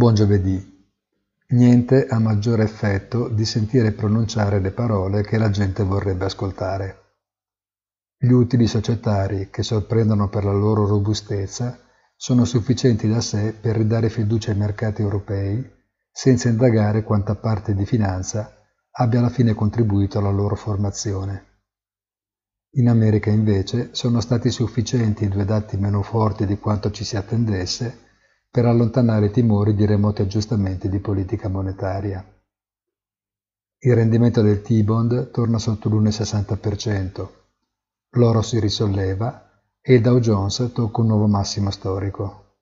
Buon giovedì. Niente ha maggiore effetto di sentire pronunciare le parole che la gente vorrebbe ascoltare. Gli utili societari, che sorprendono per la loro robustezza, sono sufficienti da sé per ridare fiducia ai mercati europei, senza indagare quanta parte di finanza abbia alla fine contribuito alla loro formazione. In America invece sono stati sufficienti due dati meno forti di quanto ci si attendesse per allontanare i timori di remoti aggiustamenti di politica monetaria. Il rendimento del T-bond torna sotto l'1,60%, l'oro si risolleva e il Dow Jones tocca un nuovo massimo storico.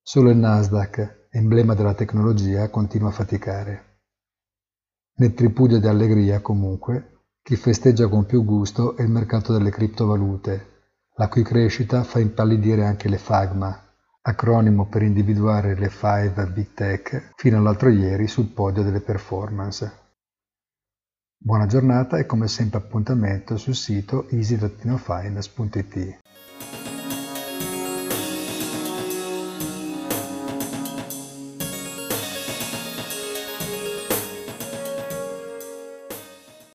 Solo il Nasdaq, emblema della tecnologia, continua a faticare. Nel tripudio di allegria, comunque, chi festeggia con più gusto è il mercato delle criptovalute, la cui crescita fa impallidire anche le FAGMA, acronimo per individuare le five big tech fino all'altro ieri sul podio delle performance. Buona giornata e come sempre appuntamento sul sito easy-finance.it.